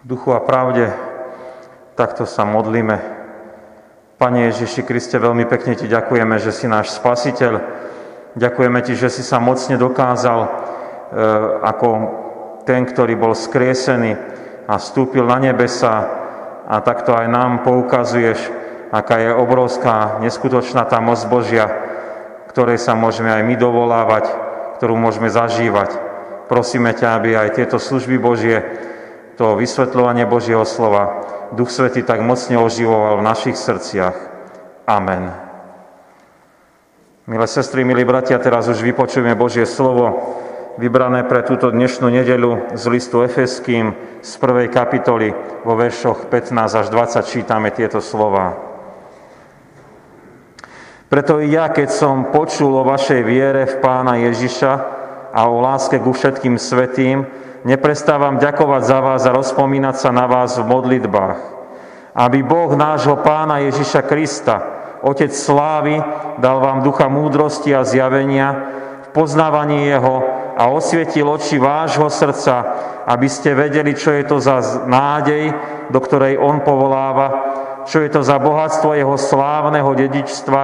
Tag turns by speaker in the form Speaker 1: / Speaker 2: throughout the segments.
Speaker 1: Duchu a pravde takto sa modlíme. Pane Ježiši Kriste, veľmi pekne Ti ďakujeme, že si náš spasiteľ. Ďakujeme Ti, že si sa mocne dokázal e, ako ten, ktorý bol skriesený a vstúpil na nebesa a takto aj nám poukazuješ, aká je obrovská, neskutočná tá moc Božia, ktorej sa môžeme aj my dovolávať, ktorú môžeme zažívať. Prosíme ťa, aby aj tieto služby Božie, to vysvetľovanie Božieho slova, Duch Svety tak mocne oživoval v našich srdciach. Amen. Milé sestry, milí bratia, teraz už vypočujeme Božie slovo, vybrané pre túto dnešnú nedelu z listu Efeským z prvej kapitoly vo veršoch 15 až 20 čítame tieto slova. Preto i ja, keď som počul o vašej viere v Pána Ježiša a o láske ku všetkým svetým, neprestávam ďakovať za vás a rozpomínať sa na vás v modlitbách. Aby Boh nášho Pána Ježiša Krista, Otec slávy, dal vám ducha múdrosti a zjavenia v poznávaní Jeho a osvietil oči vášho srdca, aby ste vedeli, čo je to za nádej, do ktorej On povoláva, čo je to za bohatstvo Jeho slávneho dedičstva,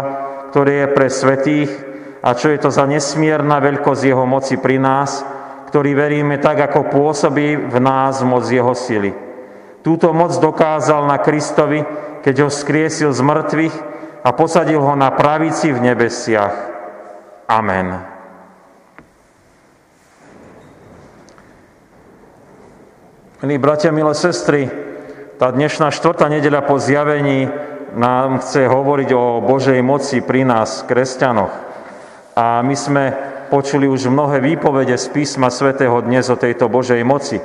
Speaker 1: ktoré je pre svetých a čo je to za nesmierna veľkosť Jeho moci pri nás, ktorý veríme tak, ako pôsobí v nás moc Jeho sily. Túto moc dokázal na Kristovi, keď ho skriesil z mŕtvych a posadil ho na pravici v nebesiach. Amen. Milí bratia, milé sestry, tá dnešná štvrtá nedeľa po zjavení nám chce hovoriť o Božej moci pri nás, kresťanoch. A my sme počuli už mnohé výpovede z písma svätého dnes o tejto Božej moci. E,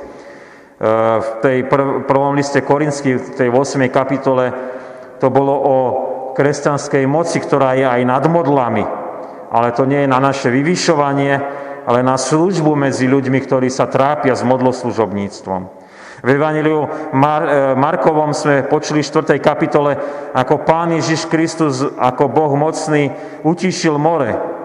Speaker 1: v tej prv, prvom liste Korinský, v tej 8. kapitole, to bolo o kresťanskej moci, ktorá je aj nad modlami. Ale to nie je na naše vyvyšovanie, ale na službu medzi ľuďmi, ktorí sa trápia s modloslužobníctvom. V Evangeliu Mar- e, Markovom sme počuli v 4. kapitole, ako Pán Ježiš Kristus, ako Boh mocný, utišil more.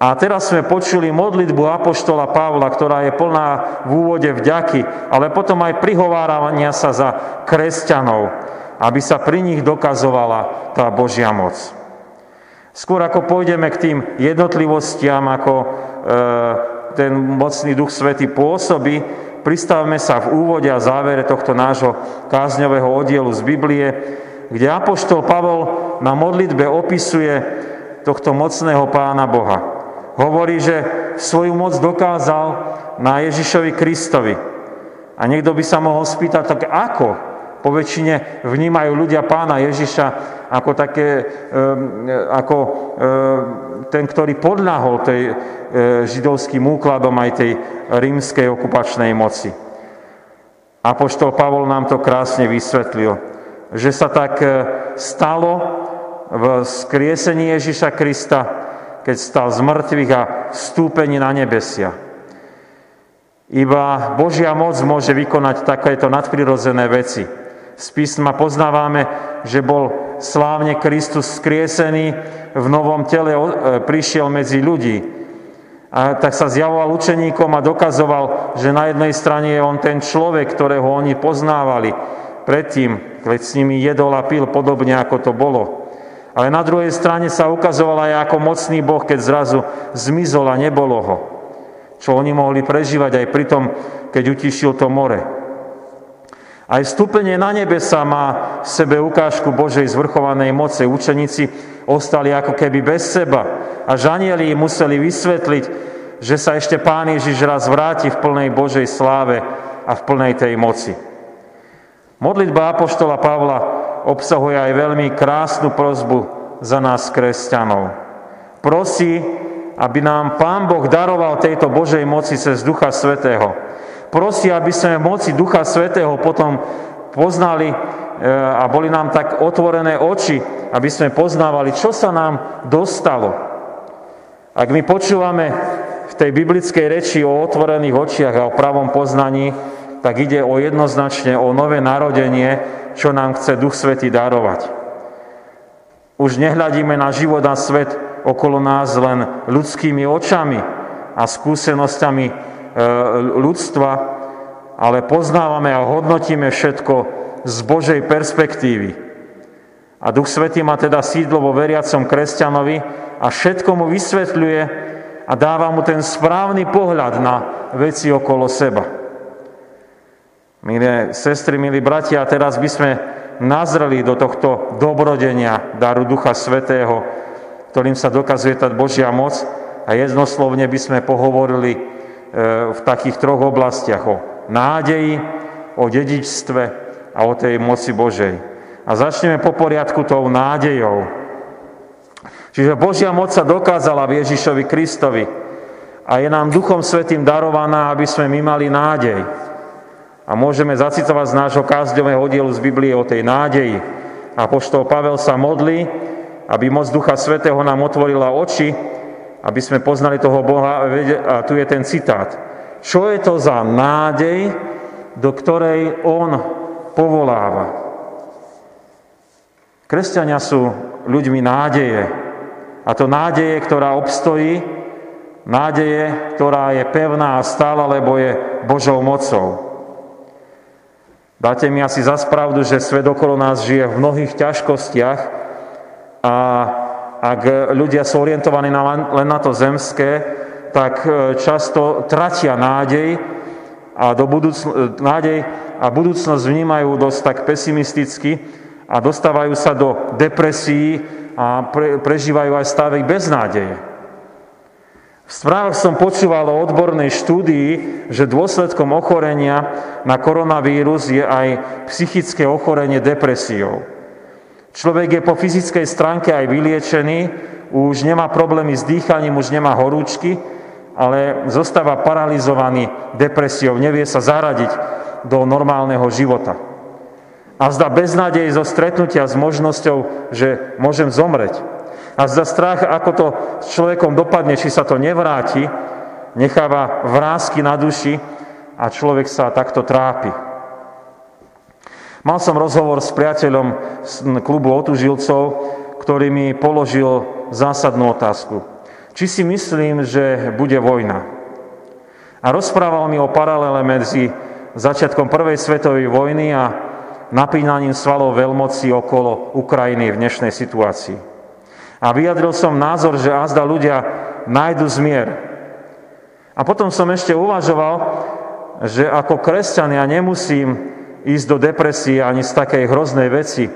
Speaker 1: A teraz sme počuli modlitbu Apoštola Pavla, ktorá je plná v úvode vďaky, ale potom aj prihovárania sa za kresťanov, aby sa pri nich dokazovala tá Božia moc. Skôr ako pôjdeme k tým jednotlivostiam, ako e, ten mocný Duch Svety pôsobí, pristavme sa v úvode a závere tohto nášho kázňového oddielu z Biblie, kde Apoštol Pavol na modlitbe opisuje tohto mocného pána Boha. Hovorí, že svoju moc dokázal na Ježišovi Kristovi. A niekto by sa mohol spýtať, tak ako? Po väčšine vnímajú ľudia pána Ježiša ako, také, ako ten, ktorý podľahol tej e, židovským úkladom aj tej rímskej okupačnej moci. Apoštol Pavol nám to krásne vysvetlil, že sa tak e, stalo v skriesení Ježiša Krista, keď stal z mŕtvych a vstúpení na nebesia. Iba Božia moc môže vykonať takéto nadprirodzené veci. Z písma poznávame, že bol slávne Kristus skriesený, v novom tele e, prišiel medzi ľudí. A tak sa zjavoval učeníkom a dokazoval, že na jednej strane je on ten človek, ktorého oni poznávali predtým, keď s nimi jedol a pil podobne, ako to bolo. Ale na druhej strane sa ukazoval aj ako mocný Boh, keď zrazu zmizol a nebolo ho. Čo oni mohli prežívať aj pri tom, keď utišil to more. Aj vstúpenie na nebesa má v sebe ukážku Božej zvrchovanej moci. Učeníci ostali ako keby bez seba a žanieli museli vysvetliť, že sa ešte Pán Ježiš raz vráti v plnej Božej sláve a v plnej tej moci. Modlitba Apoštola Pavla obsahuje aj veľmi krásnu prozbu za nás kresťanov. Prosí, aby nám Pán Boh daroval tejto Božej moci cez Ducha Svetého prosí, aby sme v moci Ducha Svetého potom poznali e, a boli nám tak otvorené oči, aby sme poznávali, čo sa nám dostalo. Ak my počúvame v tej biblickej reči o otvorených očiach a o pravom poznaní, tak ide o jednoznačne o nové narodenie, čo nám chce Duch Svetý darovať. Už nehľadíme na život a svet okolo nás len ľudskými očami a skúsenosťami E, ľudstva, ale poznávame a hodnotíme všetko z Božej perspektívy. A Duch Svetý má teda sídlo vo veriacom kresťanovi a všetko mu vysvetľuje a dáva mu ten správny pohľad na veci okolo seba. Milé sestry, milí bratia, teraz by sme nazreli do tohto dobrodenia daru Ducha Svetého, ktorým sa dokazuje tá Božia moc a jednoslovne by sme pohovorili e, v takých troch oblastiach o nádeji, o dedičstve a o tej moci Božej. A začneme po poriadku tou nádejou. Čiže Božia moc sa dokázala v Ježišovi Kristovi a je nám Duchom Svetým darovaná, aby sme my mali nádej. A môžeme zacitovať z nášho kázďového dielu z Biblie o tej nádeji. A poštol Pavel sa modlí, aby moc Ducha Svetého nám otvorila oči, aby sme poznali toho Boha. A tu je ten citát. Čo je to za nádej, do ktorej On povoláva? Kresťania sú ľuďmi nádeje. A to nádeje, ktorá obstojí, nádeje, ktorá je pevná a stála, lebo je Božou mocou. Dáte mi asi za spravdu, že svet okolo nás žije v mnohých ťažkostiach a ak ľudia sú orientovaní na, len na to zemské, tak e, často tratia nádej a, do budúcn- nádej a budúcnosť vnímajú dosť tak pesimisticky a dostávajú sa do depresí a pre, prežívajú aj stavy bez nádeje. V správach som počúval o odbornej štúdii, že dôsledkom ochorenia na koronavírus je aj psychické ochorenie depresiou. Človek je po fyzickej stránke aj vyliečený, už nemá problémy s dýchaním, už nemá horúčky, ale zostáva paralizovaný depresiou, nevie sa zaradiť do normálneho života. A zda beznádej zo stretnutia s možnosťou, že môžem zomreť. A za strach, ako to s človekom dopadne, či sa to nevráti, necháva vrázky na duši a človek sa takto trápi. Mal som rozhovor s priateľom z klubu otužilcov, ktorý mi položil zásadnú otázku. Či si myslím, že bude vojna? A rozprával mi o paralele medzi začiatkom prvej svetovej vojny a napínaním svalov veľmoci okolo Ukrajiny v dnešnej situácii. A vyjadril som názor, že azda ľudia nájdu zmier. A potom som ešte uvažoval, že ako kresťan ja nemusím ísť do depresie ani z takej hroznej veci,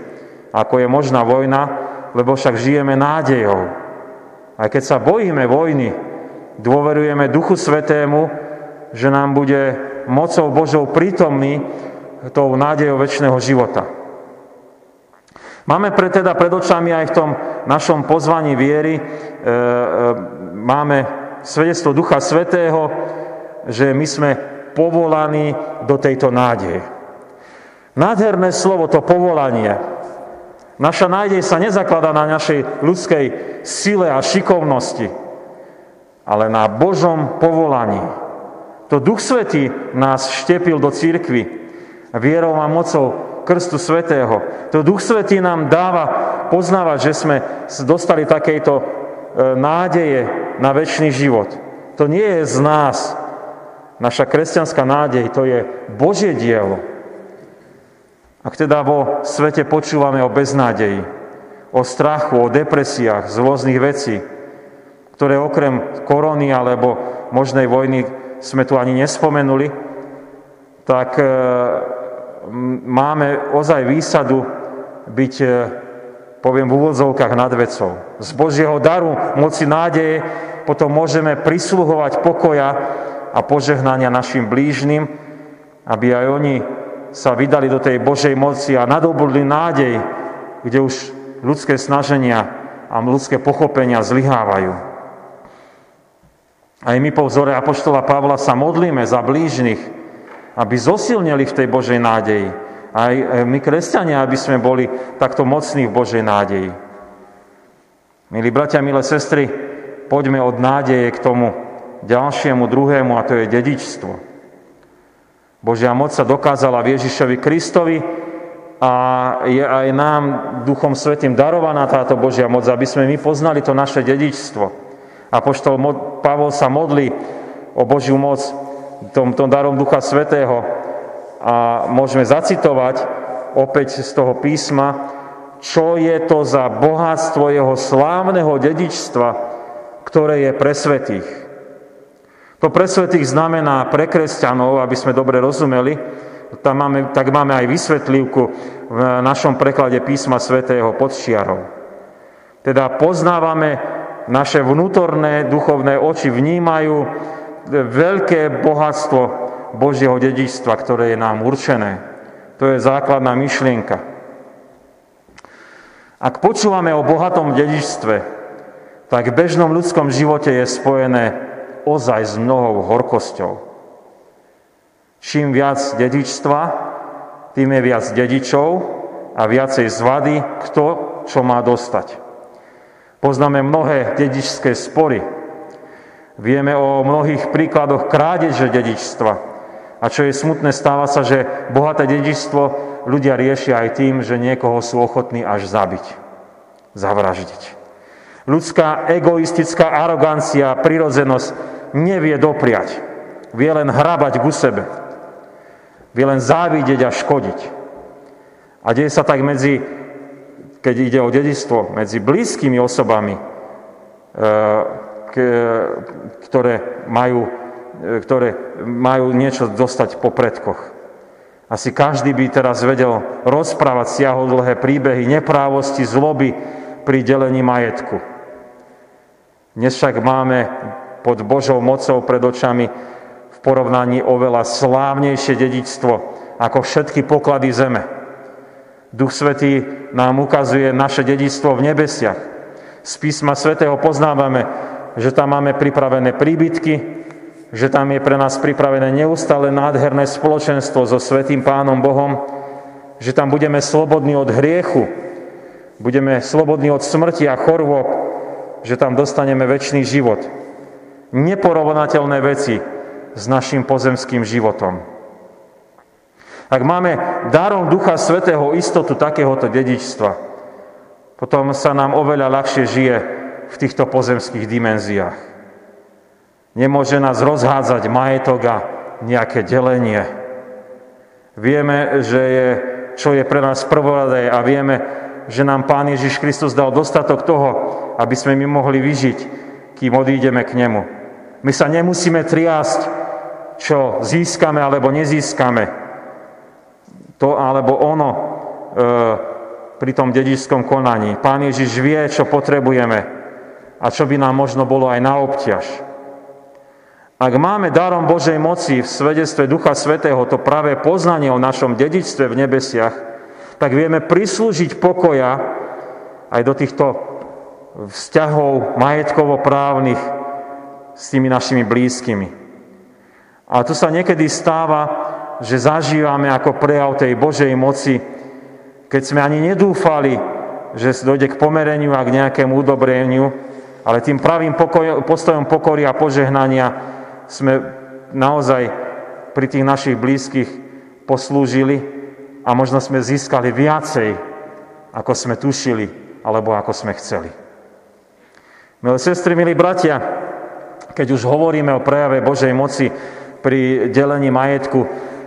Speaker 1: ako je možná vojna, lebo však žijeme nádejou. Aj keď sa bojíme vojny, dôverujeme Duchu Svetému, že nám bude mocou Božou prítomný tou nádejou väčšného života. Máme pre teda pred očami aj v tom našom pozvaní viery, e, e, máme svedectvo Ducha Svetého, že my sme povolaní do tejto nádeje. Nádherné slovo, to povolanie. Naša nádej sa nezakladá na našej ľudskej sile a šikovnosti, ale na Božom povolaní. To Duch Svetý nás štepil do církvy vierou a mocou krstu svetého. To Duch Svetý nám dáva poznávať, že sme dostali takejto e, nádeje na väčší život. To nie je z nás. Naša kresťanská nádej, to je Božie dielo. Ak teda vo svete počúvame o beznádeji, o strachu, o depresiách z rôznych vecí, ktoré okrem korony alebo možnej vojny sme tu ani nespomenuli, tak e, máme ozaj výsadu byť, e, poviem v úvodzovkách, nad vecou. Z Božieho daru, moci nádeje, potom môžeme prisluhovať pokoja a požehnania našim blížnym, aby aj oni sa vydali do tej Božej moci a nadobudli nádej, kde už ľudské snaženia a ľudské pochopenia zlyhávajú. Aj my po vzore Apoštola Pavla sa modlíme za blížnych, aby zosilnili v tej Božej nádeji. Aj my, kresťania, aby sme boli takto mocní v Božej nádeji. Milí bratia, milé sestry, poďme od nádeje k tomu ďalšiemu, druhému, a to je dedičstvo. Božia moc sa dokázala v Ježišovi Kristovi a je aj nám Duchom Svetým darovaná táto Božia moc, aby sme my poznali to naše dedičstvo. A poštol Pavol sa modlí o Božiu moc, tom, tom darom Ducha Svetého, a môžeme zacitovať opäť z toho písma, čo je to za bohatstvo jeho slávneho dedičstva, ktoré je pre svetých. To pre svetých znamená pre kresťanov, aby sme dobre rozumeli, tam máme, tak máme aj vysvetlivku v našom preklade písma svätého pod čiarou. Teda poznávame naše vnútorné duchovné oči, vnímajú veľké bohatstvo Božieho dedičstva, ktoré je nám určené. To je základná myšlienka. Ak počúvame o bohatom dedičstve, tak v bežnom ľudskom živote je spojené ozaj s mnohou horkosťou. Čím viac dedičstva, tým je viac dedičov a viacej zvady, kto čo má dostať. Poznáme mnohé dedičské spory. Vieme o mnohých príkladoch krádeže dedičstva. A čo je smutné, stáva sa, že bohaté dedičstvo ľudia riešia aj tým, že niekoho sú ochotní až zabiť, zavraždiť. Ľudská egoistická arogancia, prirodzenosť nevie dopriať. Vie len hrabať ku sebe. Vie len závidieť a škodiť. A deje sa tak medzi keď ide o dedistvo medzi blízkymi osobami, e, ktoré majú, e, ktoré majú niečo dostať po predkoch. Asi každý by teraz vedel rozprávať siahodlhé príbehy neprávosti, zloby pri delení majetku. Dnes však máme pod Božou mocou pred očami v porovnaní oveľa slávnejšie dedičstvo ako všetky poklady zeme. Duch Svetý nám ukazuje naše dedictvo v nebesiach. Z písma Svetého poznávame, že tam máme pripravené príbytky, že tam je pre nás pripravené neustále nádherné spoločenstvo so Svetým Pánom Bohom, že tam budeme slobodní od hriechu, budeme slobodní od smrti a chorôb, že tam dostaneme väčší život. Neporovnateľné veci s našim pozemským životom. Ak máme darom Ducha Svetého istotu takéhoto dedičstva, potom sa nám oveľa ľahšie žije v týchto pozemských dimenziách. Nemôže nás rozhádzať majetok a nejaké delenie. Vieme, že je, čo je pre nás prvoradé a vieme, že nám Pán Ježiš Kristus dal dostatok toho, aby sme my mohli vyžiť, kým odídeme k Nemu. My sa nemusíme triásť, čo získame alebo nezískame, to alebo ono e, pri tom dedičskom konaní. Pán Ježiš vie, čo potrebujeme a čo by nám možno bolo aj na obťaž. Ak máme darom Božej moci v svedectve Ducha Svetého to práve poznanie o našom dedičstve v nebesiach, tak vieme prislúžiť pokoja aj do týchto vzťahov majetkovo-právnych s tými našimi blízkymi. A tu sa niekedy stáva, že zažívame ako prejav tej Božej moci, keď sme ani nedúfali, že dojde k pomereniu a k nejakému udobreniu, ale tým pravým pokoj, postojom pokory a požehnania sme naozaj pri tých našich blízkych poslúžili a možno sme získali viacej, ako sme tušili, alebo ako sme chceli. Milé sestry, milí bratia, keď už hovoríme o prejave Božej moci pri delení majetku,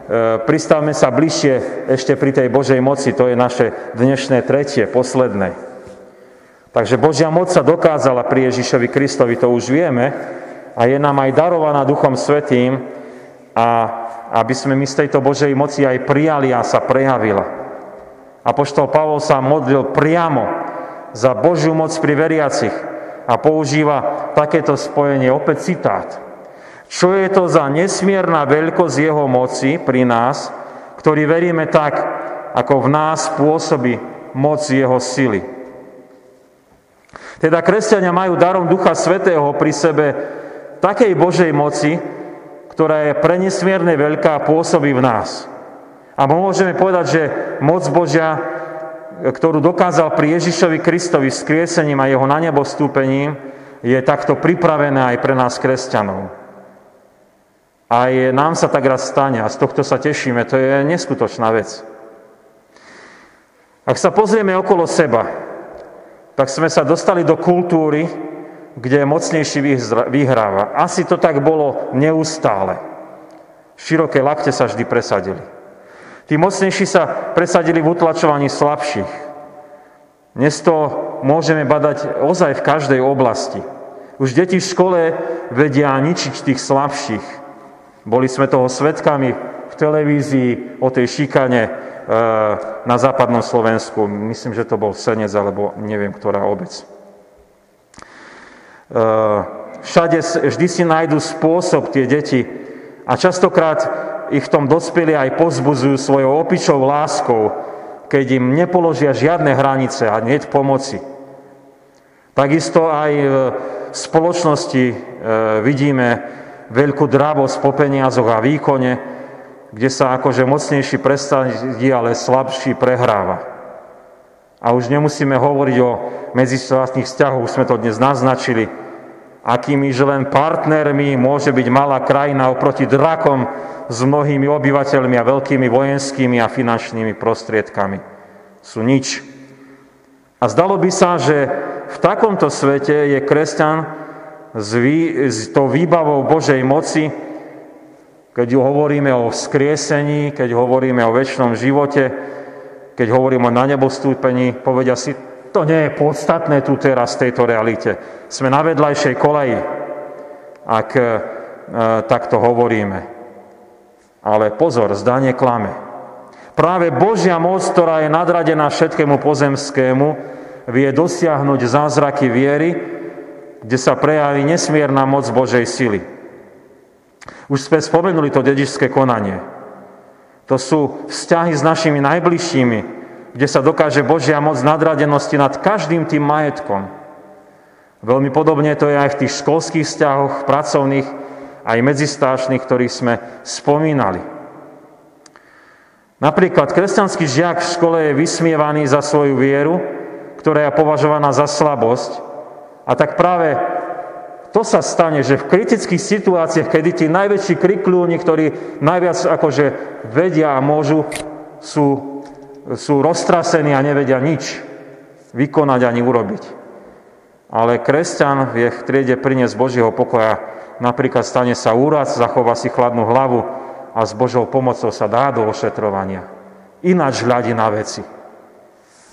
Speaker 1: E, pristavme sa bližšie ešte pri tej Božej moci, to je naše dnešné tretie, posledné. Takže Božia moc sa dokázala pri Ježišovi Kristovi, to už vieme, a je nám aj darovaná Duchom Svetým, a aby sme my z tejto Božej moci aj prijali a sa prejavila. Apoštol Pavol sa modlil priamo za Božiu moc pri veriacich a používa takéto spojenie, opäť citát. Čo je to za nesmierna veľkosť Jeho moci pri nás, ktorí veríme tak, ako v nás pôsobí moc Jeho sily. Teda kresťania majú darom Ducha Svetého pri sebe takej Božej moci, ktorá je prenesmierne veľká a pôsobí v nás. A môžeme povedať, že moc Božia, ktorú dokázal pri Ježišovi Kristovi skriesením a jeho na nebo stúpením, je takto pripravená aj pre nás kresťanov. Aj nám sa tak raz stane a z tohto sa tešíme. To je neskutočná vec. Ak sa pozrieme okolo seba, tak sme sa dostali do kultúry, kde mocnejší vyhráva. Asi to tak bolo neustále. Široké lakte sa vždy presadili. Tí mocnejší sa presadili v utlačovaní slabších. Dnes to môžeme badať ozaj v každej oblasti. Už deti v škole vedia ničiť tých slabších. Boli sme toho svetkami v televízii o tej šikane na západnom Slovensku. Myslím, že to bol Senec, alebo neviem, ktorá obec. E, všade vždy si nájdu spôsob tie deti a častokrát ich v tom dospeli aj pozbuzujú svojou opičou láskou, keď im nepoložia žiadne hranice a nie pomoci. Takisto aj v spoločnosti e, vidíme veľkú dravosť po peniazoch a výkone, kde sa akože mocnejší presadí, ale slabší prehráva. A už nemusíme hovoriť o medzistátnych vzťahoch, už sme to dnes naznačili, akými že len partnermi môže byť malá krajina oproti drakom s mnohými obyvateľmi a veľkými vojenskými a finančnými prostriedkami. Sú nič. A zdalo by sa, že v takomto svete je kresťan s tou výbavou Božej moci, keď hovoríme o skriesení, keď hovoríme o väčšnom živote, keď hovoríme o na nebostúpení, povedia si, to nie je podstatné tu teraz v tejto realite. Sme na vedľajšej koleji, ak e, takto hovoríme. Ale pozor, zdanie klame. Práve Božia moc, ktorá je nadradená všetkému pozemskému, vie dosiahnuť zázraky viery, kde sa prejaví nesmierna moc Božej sily. Už sme spomenuli to dedičské konanie. To sú vzťahy s našimi najbližšími, kde sa dokáže Božia moc nadradenosti nad každým tým majetkom. Veľmi podobne to je aj v tých školských vzťahoch, pracovných, aj medzistáčnych, ktorých sme spomínali. Napríklad kresťanský žiak v škole je vysmievaný za svoju vieru, ktorá je považovaná za slabosť. A tak práve to sa stane, že v kritických situáciách, kedy tí najväčší krikľúni, ktorí najviac akože vedia a môžu, sú sú roztrasení a nevedia nič vykonať ani urobiť. Ale kresťan vie v triede priniesť Božieho pokoja. Napríklad stane sa úrad, zachová si chladnú hlavu a s Božou pomocou sa dá do ošetrovania. Ináč hľadí na veci.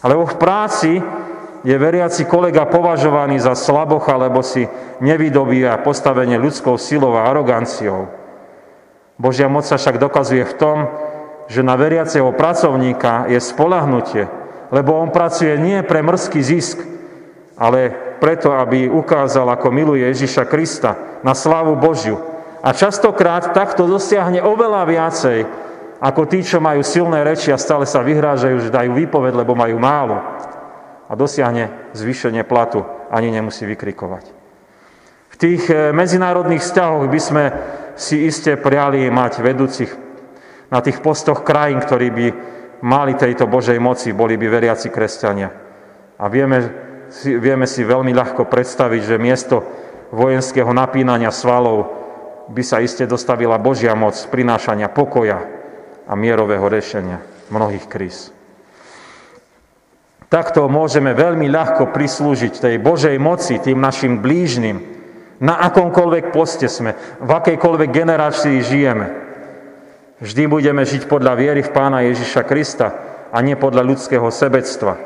Speaker 1: Alebo v práci je veriaci kolega považovaný za slabocha, lebo si nevydobíja postavenie ľudskou silou a aroganciou. Božia moc sa však dokazuje v tom, že na veriaceho pracovníka je spolahnutie, lebo on pracuje nie pre mrzký zisk, ale preto, aby ukázal, ako miluje Ježiša Krista na slávu Božiu. A častokrát takto dosiahne oveľa viacej, ako tí, čo majú silné reči a stále sa vyhrážajú, že dajú výpoved, lebo majú málo. A dosiahne zvýšenie platu, ani nemusí vykrikovať. V tých eh, medzinárodných vzťahoch by sme si iste priali mať vedúcich na tých postoch krajín, ktorí by mali tejto Božej moci, boli by veriaci kresťania. A vieme, vieme si veľmi ľahko predstaviť, že miesto vojenského napínania svalov by sa iste dostavila Božia moc prinášania pokoja a mierového riešenia mnohých kríz. Takto môžeme veľmi ľahko prislúžiť tej Božej moci tým našim blížnym, na akomkoľvek poste sme, v akejkoľvek generácii žijeme. Vždy budeme žiť podľa viery v Pána Ježiša Krista a nie podľa ľudského sebectva.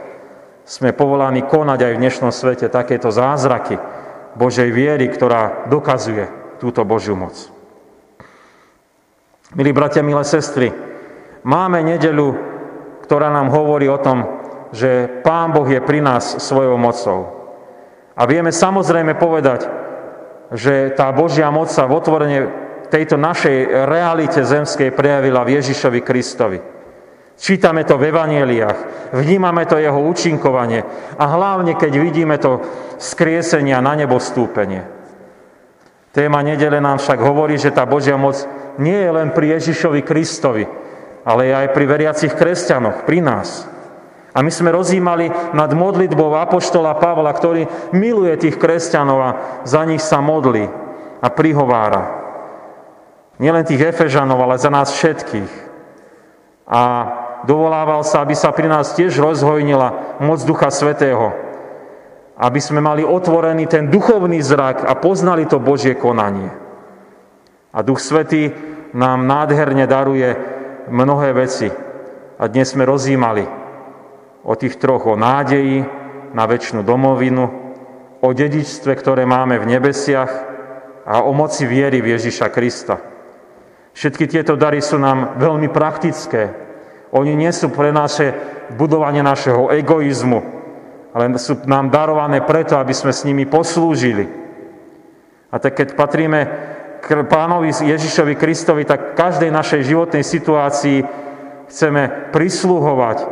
Speaker 1: Sme povolaní konať aj v dnešnom svete takéto zázraky Božej viery, ktorá dokazuje túto Božiu moc. Milí bratia, milé sestry, máme nedelu, ktorá nám hovorí o tom, že Pán Boh je pri nás svojou mocou. A vieme samozrejme povedať, že tá Božia moc sa v otvorene tejto našej realite zemskej prejavila v Ježišovi Kristovi. Čítame to v evaneliách, vnímame to jeho účinkovanie a hlavne, keď vidíme to skriesenia na nebo stúpenie. Téma nedele nám však hovorí, že tá Božia moc nie je len pri Ježišovi Kristovi, ale aj pri veriacich kresťanoch, pri nás. A my sme rozímali nad modlitbou Apoštola Pavla, ktorý miluje tých kresťanov a za nich sa modlí a prihovára. Nielen tých Efežanov, ale za nás všetkých. A dovolával sa, aby sa pri nás tiež rozhojnila moc Ducha Svetého. Aby sme mali otvorený ten duchovný zrak a poznali to Božie konanie. A Duch Svetý nám nádherne daruje mnohé veci. A dnes sme rozímali o tých troch, o nádeji na väčšinu domovinu, o dedičstve, ktoré máme v nebesiach a o moci viery v Ježiša Krista. Všetky tieto dary sú nám veľmi praktické. Oni nie sú pre naše budovanie našeho egoizmu, ale sú nám darované preto, aby sme s nimi poslúžili. A tak keď patríme k pánovi Ježišovi Kristovi, tak v každej našej životnej situácii chceme prislúhovať e,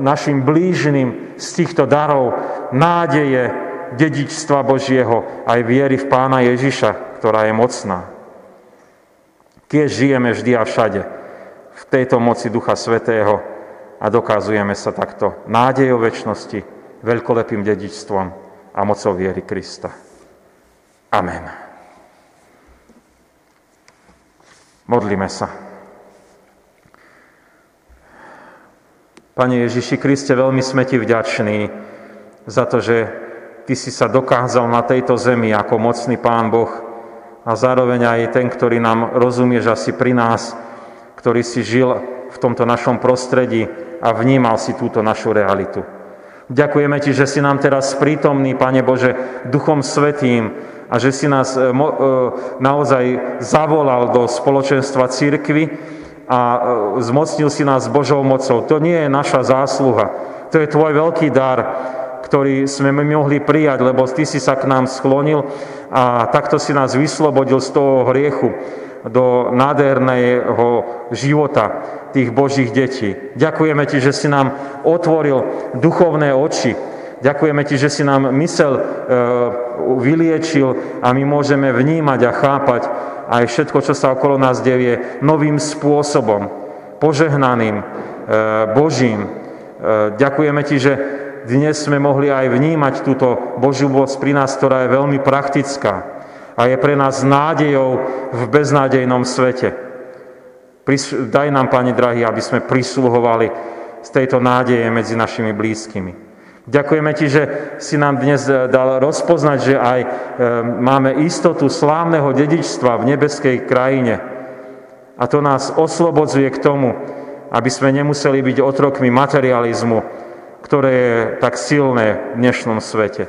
Speaker 1: našim blížnym z týchto darov nádeje, dedičstva Božieho, aj viery v pána Ježiša, ktorá je mocná. Tiež žijeme vždy a všade v tejto moci Ducha Svetého a dokazujeme sa takto nádejou väčšnosti, veľkolepým dedičstvom a mocou viery Krista. Amen. Modlíme sa. Pane Ježiši Kriste, veľmi sme Ti vďační za to, že Ty si sa dokázal na tejto zemi ako mocný Pán Boh a zároveň aj ten, ktorý nám rozumieš asi pri nás, ktorý si žil v tomto našom prostredí a vnímal si túto našu realitu. Ďakujeme Ti, že si nám teraz prítomný, Pane Bože, Duchom Svetým a že si nás e, naozaj zavolal do spoločenstva církvy a e, zmocnil si nás Božou mocou. To nie je naša zásluha, to je Tvoj veľký dar, ktorý sme mohli prijať, lebo Ty si sa k nám sklonil a takto si nás vyslobodil z toho hriechu do nádherného života tých Božích detí. Ďakujeme Ti, že si nám otvoril duchovné oči. Ďakujeme Ti, že si nám mysel e, vyliečil a my môžeme vnímať a chápať aj všetko, čo sa okolo nás devie, novým spôsobom, požehnaným, e, Božím. E, ďakujeme Ti, že dnes sme mohli aj vnímať túto Božiu moc pri nás, ktorá je veľmi praktická a je pre nás nádejou v beznádejnom svete. Daj nám, Pane drahý, aby sme prisluhovali z tejto nádeje medzi našimi blízkymi. Ďakujeme Ti, že si nám dnes eh, dal rozpoznať, že aj eh, máme istotu slávneho dedičstva v nebeskej krajine. A to nás oslobodzuje k tomu, aby sme nemuseli byť otrokmi materializmu, ktoré je tak silné v dnešnom svete.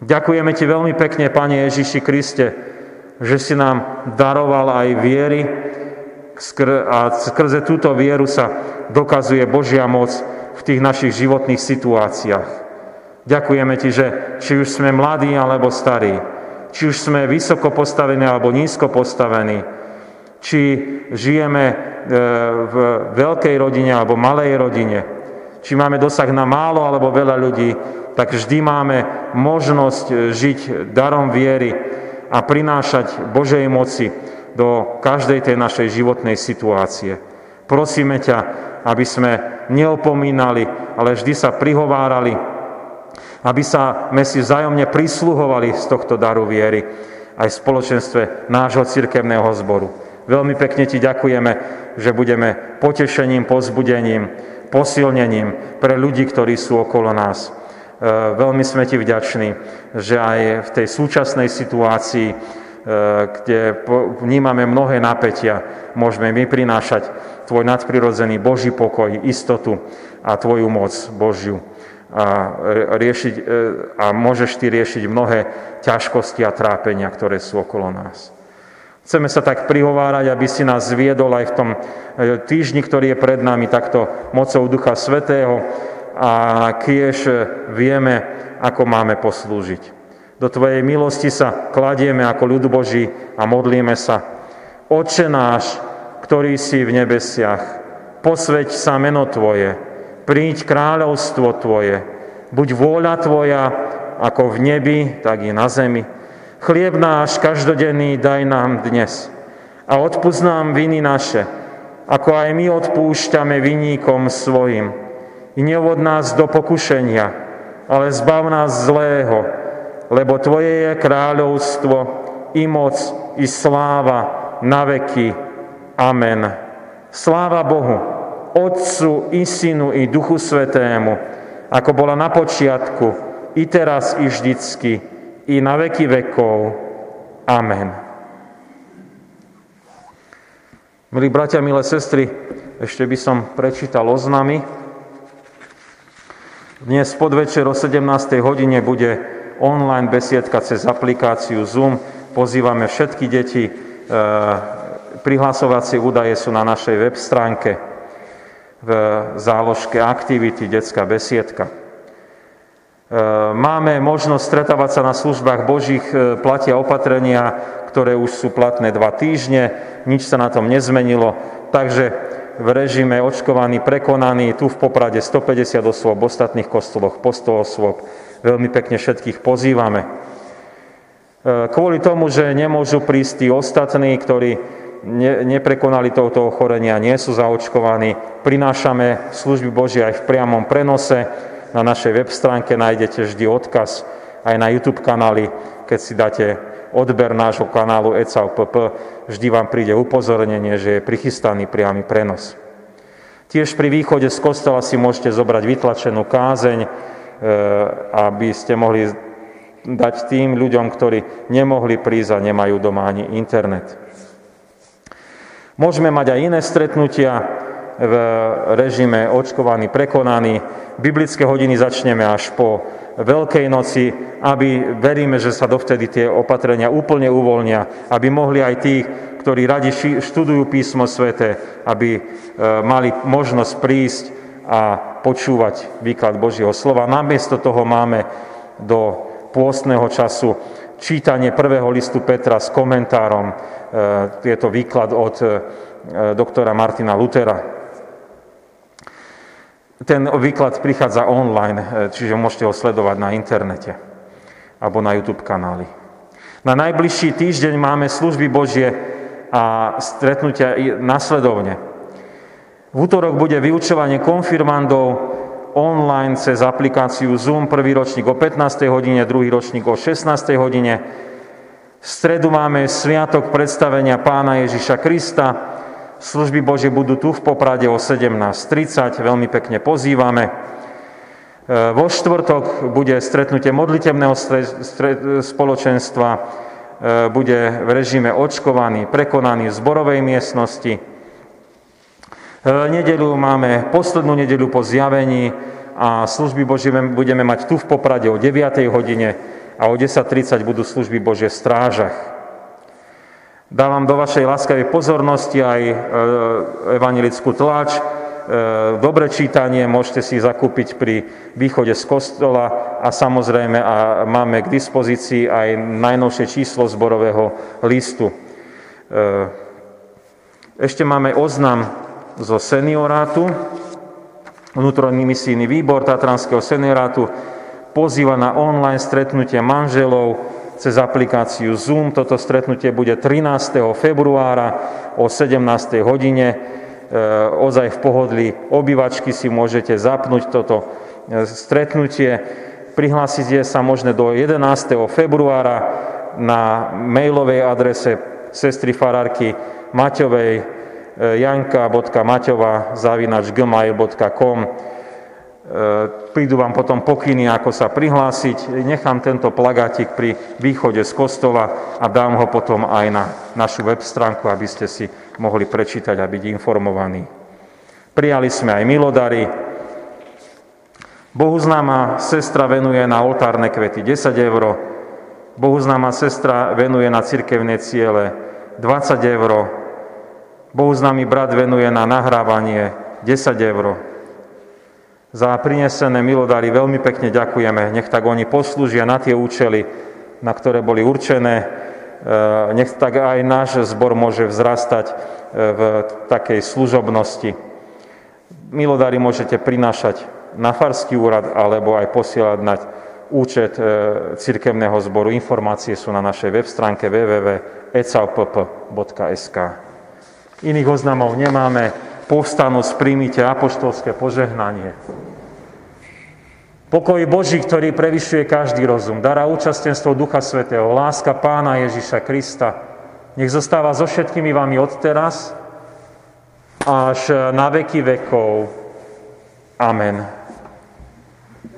Speaker 1: Ďakujeme Ti veľmi pekne, Pane Ježiši Kriste, že si nám daroval aj viery a skrze túto vieru sa dokazuje Božia moc v tých našich životných situáciách. Ďakujeme Ti, že či už sme mladí alebo starí, či už sme vysoko postavení alebo nízko postavení, či žijeme e, v veľkej rodine alebo malej rodine, či máme dosah na málo alebo veľa ľudí, tak vždy máme možnosť žiť darom viery a prinášať Božej moci do každej tej našej životnej situácie. Prosíme ťa, aby sme neopomínali, ale vždy sa prihovárali, aby sa sme si vzájomne prisluhovali z tohto daru viery aj v spoločenstve nášho cirkevného zboru. Veľmi pekne ti ďakujeme, že budeme potešením, pozbudením, posilnením pre ľudí, ktorí sú okolo nás. E, veľmi sme ti vďační, že aj v tej súčasnej situácii, kde vnímame mnohé napätia, môžeme my prinášať tvoj nadprirodzený Boží pokoj, istotu a tvoju moc Božiu. A, riešiť, e, a môžeš ty riešiť mnohé ťažkosti a trápenia, ktoré sú okolo nás. Chceme sa tak prihovárať, aby si nás zviedol aj v tom e, týždni, ktorý je pred nami, takto mocou Ducha Svetého a kiež e, vieme, ako máme poslúžiť. Do Tvojej milosti sa kladieme ako ľud Boží a modlíme sa. Oče náš, ktorý si v nebesiach, posveď sa meno Tvoje, príď kráľovstvo Tvoje, buď vôľa Tvoja, ako v nebi, tak i na zemi. Chlieb náš každodenný daj nám dnes a odpúsť nám viny naše, ako aj my odpúšťame viníkom svojim. I neuvod nás do pokušenia, ale zbav nás zlého, lebo Tvoje je kráľovstvo, i moc, i sláva na veky. Amen. Sláva Bohu, Otcu, i Synu, i Duchu Svetému, ako bola na počiatku, i teraz, i vždycky, i na veky vekov. Amen. Milí bratia, milé sestry, Ešte by som prečítal oznamy. Dnes podvečer o 17. hodine bude online besiedka cez aplikáciu Zoom. Pozývame všetky deti. E, prihlasovacie údaje sú na našej web stránke v záložke aktivity Detská besiedka. E, máme možnosť stretávať sa na službách Božích, e, platia opatrenia, ktoré už sú platné dva týždne, nič sa na tom nezmenilo, takže v režime očkovaný, prekonaný, tu v Poprade 150 osôb, v ostatných kostoloch po 100 osôb. Veľmi pekne všetkých pozývame. E, kvôli tomu, že nemôžu prísť tí ostatní, ktorí ne, neprekonali tohoto ochorenia, nie sú zaočkovaní, prinášame služby Božie aj v priamom prenose. Na našej web stránke nájdete vždy odkaz aj na YouTube kanály, keď si dáte odber nášho kanálu ECAUPP, vždy vám príde upozornenie, že je prichystaný priamy prenos. Tiež pri východe z kostola si môžete zobrať vytlačenú kázeň, aby ste mohli dať tým ľuďom, ktorí nemohli prísť a nemajú doma ani internet. Môžeme mať aj iné stretnutia v režime očkovaný, prekonaný. Biblické hodiny začneme až po Veľkej noci, aby veríme, že sa dovtedy tie opatrenia úplne uvoľnia, aby mohli aj tí, ktorí radi študujú písmo svete, aby e, mali možnosť prísť a počúvať výklad Božieho slova. Namiesto toho máme do pôstneho času čítanie prvého listu Petra s komentárom. E, je to výklad od e, doktora Martina Lutera. Ten výklad prichádza online, e, čiže môžete ho sledovať na internete alebo na YouTube kanály. Na najbližší týždeň máme služby Božie a stretnutia nasledovne. V útorok bude vyučovanie konfirmandov online cez aplikáciu Zoom, prvý ročník o 15. hodine, druhý ročník o 16. hodine. V stredu máme sviatok predstavenia pána Ježiša Krista, Služby Božie budú tu v Poprade o 17.30, veľmi pekne pozývame. E, vo štvrtok bude stretnutie modlitebného spoločenstva, e, bude v režime očkovaný, prekonaný v zborovej miestnosti. E, nedelu máme poslednú nedelu po zjavení a služby Božie budeme mať tu v Poprade o 9. hodine a o 10.30 budú služby Božie v strážach. Dávam do vašej láskavej pozornosti aj e, evangelickú tlač. E, dobre čítanie môžete si zakúpiť pri východe z kostola a samozrejme a máme k dispozícii aj najnovšie číslo zborového listu. Ešte máme oznam zo seniorátu. Vnútorný misijný výbor Tatranského seniorátu pozýva na online stretnutie manželov cez aplikáciu Zoom. Toto stretnutie bude 13. februára o 17. hodine. E, ozaj v pohodlí obývačky si môžete zapnúť toto e, stretnutie. Prihlásiť je sa možné do 11. februára na mailovej adrese sestry farárky Maťovej janka.maťova zavinač gmail.com E, prídu vám potom pokyny, ako sa prihlásiť. Nechám tento plagátik pri východe z kostola a dám ho potom aj na našu web stránku, aby ste si mohli prečítať a byť informovaní. Prijali sme aj milodary. Bohuznáma sestra venuje na oltárne kvety 10 eur. Bohuznáma sestra venuje na cirkevné ciele 20 eur. Bohuznámy brat venuje na nahrávanie 10 eur za prinesené milodary veľmi pekne ďakujeme. Nech tak oni poslúžia na tie účely, na ktoré boli určené. E, nech tak aj náš zbor môže vzrastať e, v takej služobnosti. Milodary môžete prinášať na farský úrad alebo aj posielať na účet e, cirkevného zboru. Informácie sú na našej web stránke www.ecaupp.sk. Iných oznamov nemáme povstanosť, príjmite apoštolské požehnanie. Pokoj Boží, ktorý prevyšuje každý rozum, dará účastenstvo Ducha Svetého, láska Pána Ježiša Krista, nech zostáva so všetkými vami od teraz až na veky vekov. Amen.